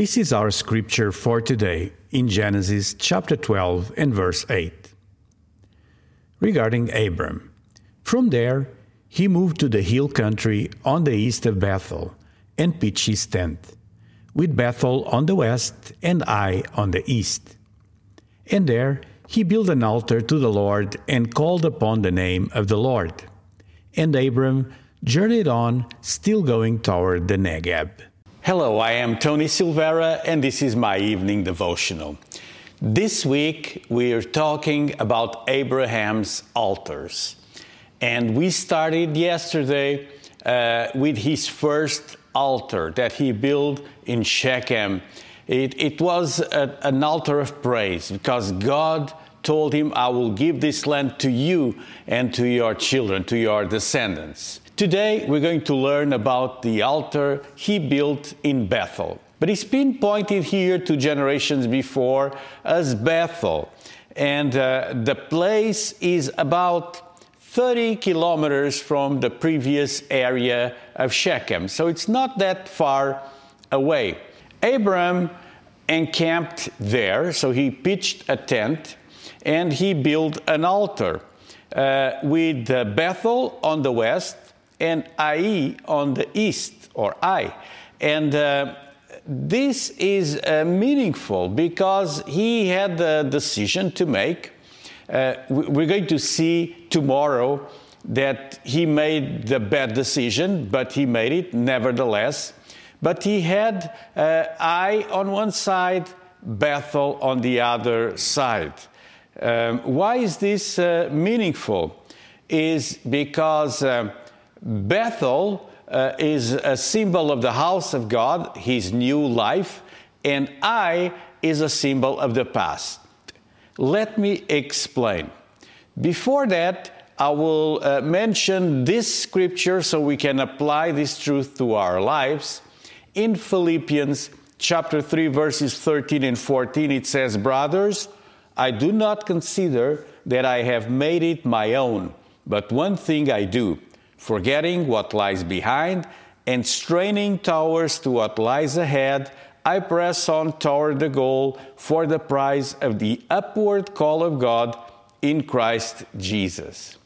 This is our scripture for today in Genesis chapter 12 and verse 8. Regarding Abram, from there he moved to the hill country on the east of Bethel and pitched his tent, with Bethel on the west and Ai on the east. And there he built an altar to the Lord and called upon the name of the Lord. And Abram journeyed on, still going toward the Negeb. Hello, I am Tony Silvera, and this is my evening devotional. This week we are talking about Abraham's altars. And we started yesterday uh, with his first altar that he built in Shechem. It, it was a, an altar of praise because God told him, I will give this land to you and to your children, to your descendants. Today, we're going to learn about the altar he built in Bethel. But it's been pointed here to generations before as Bethel. And uh, the place is about 30 kilometers from the previous area of Shechem. So it's not that far away. Abram encamped there, so he pitched a tent and he built an altar uh, with uh, Bethel on the west and Ai on the east, or I. And uh, this is uh, meaningful because he had the decision to make. Uh, we're going to see tomorrow that he made the bad decision, but he made it nevertheless. But he had uh, Ai on one side, Bethel on the other side. Um, why is this uh, meaningful? Is because um, Bethel uh, is a symbol of the house of God, his new life, and Ai is a symbol of the past. Let me explain. Before that, I will uh, mention this scripture so we can apply this truth to our lives. In Philippians chapter 3 verses 13 and 14 it says, "Brothers, I do not consider that I have made it my own, but one thing I do, forgetting what lies behind and straining towards to what lies ahead, I press on toward the goal for the prize of the upward call of God in Christ Jesus.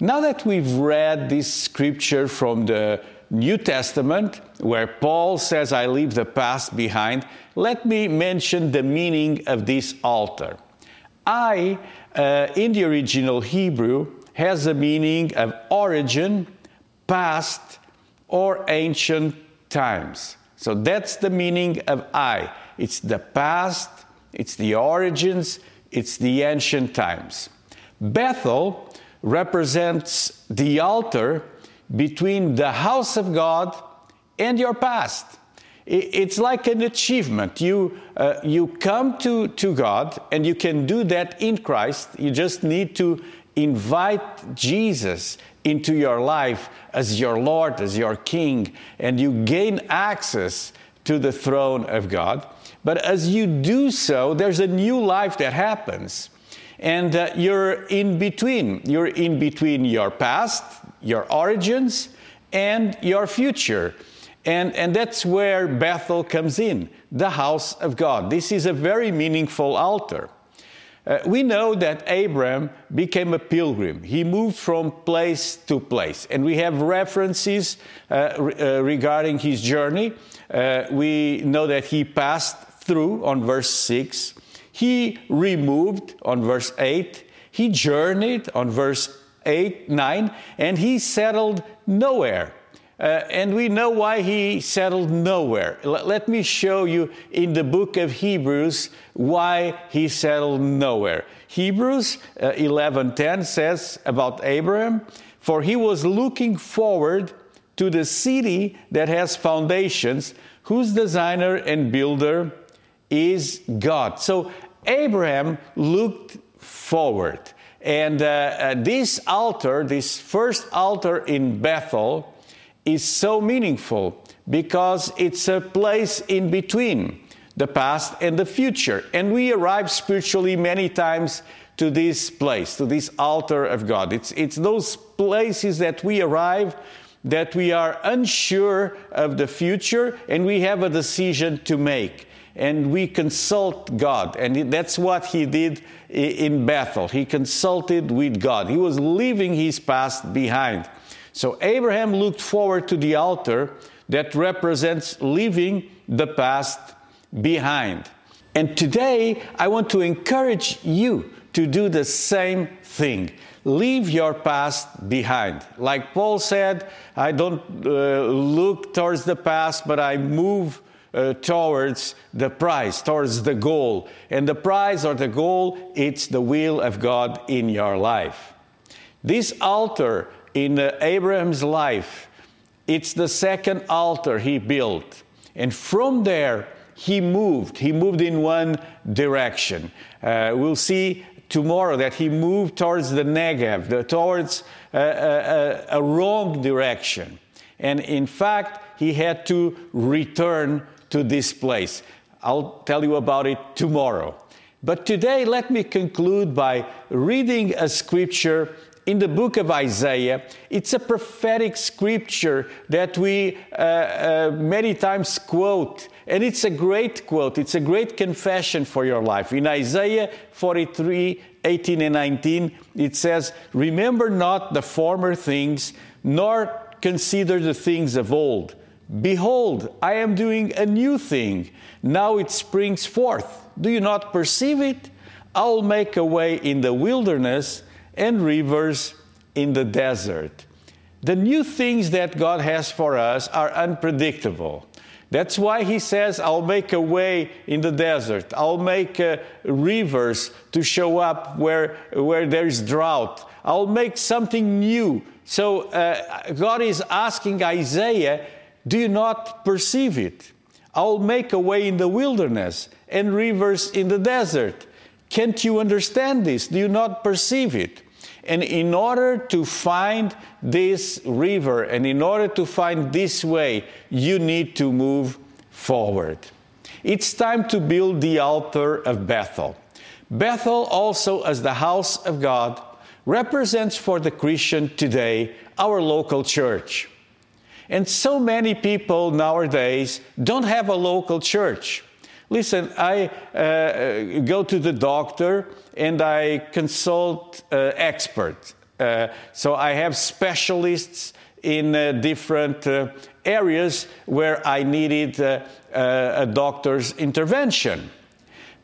Now that we've read this scripture from the New Testament, where Paul says, I leave the past behind, let me mention the meaning of this altar. Ai, uh, in the original Hebrew, has a meaning of origin, past, or ancient times. So that's the meaning of Ai. It's the past, it's the origins, it's the ancient times. Bethel represents the altar between the house of God and your past. It's like an achievement. You, uh, you come to, to God and you can do that in Christ. You just need to invite Jesus into your life as your Lord, as your King, and you gain access to the throne of God. But as you do so, there's a new life that happens. And uh, you're in between. You're in between your past, your origins, and your future. And, and that's where Bethel comes in, the house of God. This is a very meaningful altar. Uh, we know that Abram became a pilgrim. He moved from place to place. And we have references uh, re- uh, regarding his journey. Uh, we know that he passed through on verse 6. He removed on verse 8. He journeyed on verse 8, 9. And he settled nowhere uh, and we know why he settled nowhere. L- let me show you in the book of Hebrews why he settled nowhere. Hebrews uh, 11:10 says about Abraham, for he was looking forward to the city that has foundations, whose designer and builder is God. So Abraham looked forward. And uh, uh, this altar, this first altar in Bethel, is so meaningful because it's a place in between the past and the future. And we arrive spiritually many times to this place, to this altar of God. It's, it's those places that we arrive that we are unsure of the future and we have a decision to make. And we consult God. And that's what he did in Bethel. He consulted with God. He was leaving his past behind. So Abraham looked forward to the altar that represents leaving the past behind. And today, I want to encourage you to do the same thing. Leave your past behind. Like Paul said, I don't uh, look towards the past, but I move uh, towards the prize, towards the goal. And the prize or the goal, it's the will of God in your life. This altar in uh, Abraham's life, it's the second altar he built. And from there, he moved. He moved in one direction. Uh, we'll see tomorrow that he moved towards the Negev, the, towards a, a, a wrong direction. And in fact, he had to return to this place. I'll tell you about it tomorrow. But today, let me conclude by reading a scripture in the book of Isaiah. It's a prophetic scripture that we uh, uh, many times quote, and it's a great quote. It's a great confession for your life. In Isaiah 43 18 and 19, it says, Remember not the former things, nor consider the things of old. Behold, I am doing a new thing. Now it springs forth. Do you not perceive it? I'll make a way in the wilderness and rivers in the desert. The new things that God has for us are unpredictable. That's why he says, I'll make a way in the desert. I'll make uh, rivers to show up where, where there's drought. I'll make something new. So uh, God is asking Isaiah, Do you not perceive it? I'll make a way in the wilderness and rivers in the desert. Can't you understand this? Do you not perceive it? And in order to find this river and in order to find this way, you need to move forward. It's time to build the altar of Bethel. Bethel, also as the house of God, represents for the Christian today our local church. And so many people nowadays don't have a local church. Listen, I uh, go to the doctor and I consult uh, experts. Uh, so I have specialists in uh, different uh, areas where I needed uh, a doctor's intervention.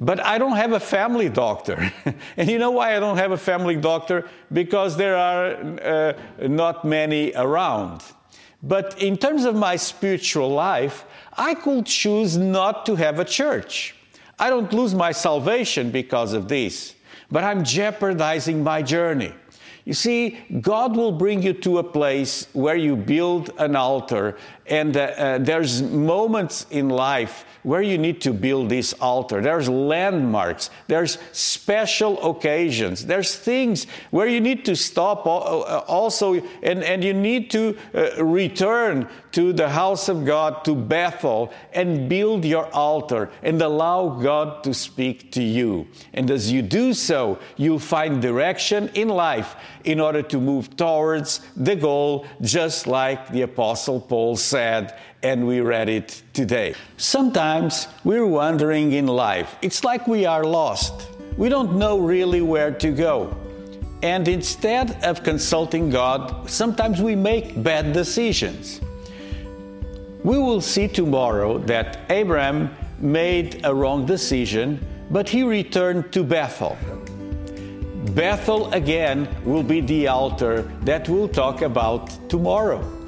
But I don't have a family doctor. and you know why I don't have a family doctor? Because there are not many around. But in terms of my spiritual life, I could choose not to have a church. I don't lose my salvation because of this, but I'm jeopardizing my journey. You see, God will bring you to a place where you build an altar, and uh, uh, there's moments in life where you need to build this altar. There's landmarks, there's special occasions, there's things where you need to stop uh, also, and, and you need to uh, return to the house of God, to Bethel, and build your altar and allow God to speak to you. And as you do so, you'll find direction in life in order to move towards the goal, just like the Apostle Paul said, and we read it today. Sometimes we're wandering in life. It's like we are lost. We don't know really where to go. And instead of consulting God, sometimes we make bad decisions. We will see tomorrow that Abraham made a wrong decision, but he returned to Bethel. Bethel again will be the altar that we'll talk about tomorrow.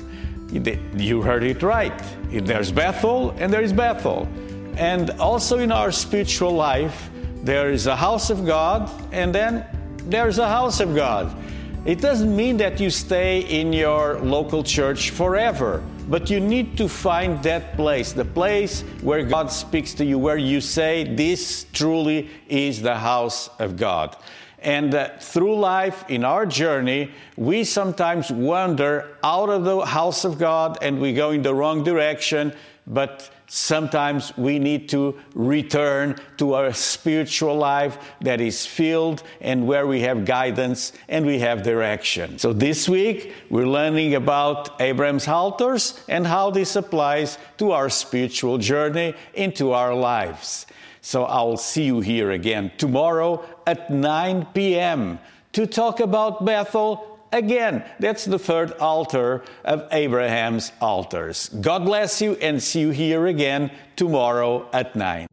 You heard it right. There's Bethel and there is Bethel. And also in our spiritual life, there is a house of God and then there's a house of God. It doesn't mean that you stay in your local church forever, but you need to find that place, the place where God speaks to you, where you say, This truly is the house of God. And uh, through life, in our journey, we sometimes wander out of the house of God and we go in the wrong direction. But sometimes we need to return to our spiritual life that is filled and where we have guidance and we have direction. So this week, we're learning about Abraham's altars and how this applies to our spiritual journey into our lives. So I'll see you here again tomorrow at 9 p.m. to talk about Bethel again. That's the third altar of Abraham's altars. God bless you and see you here again tomorrow at 9.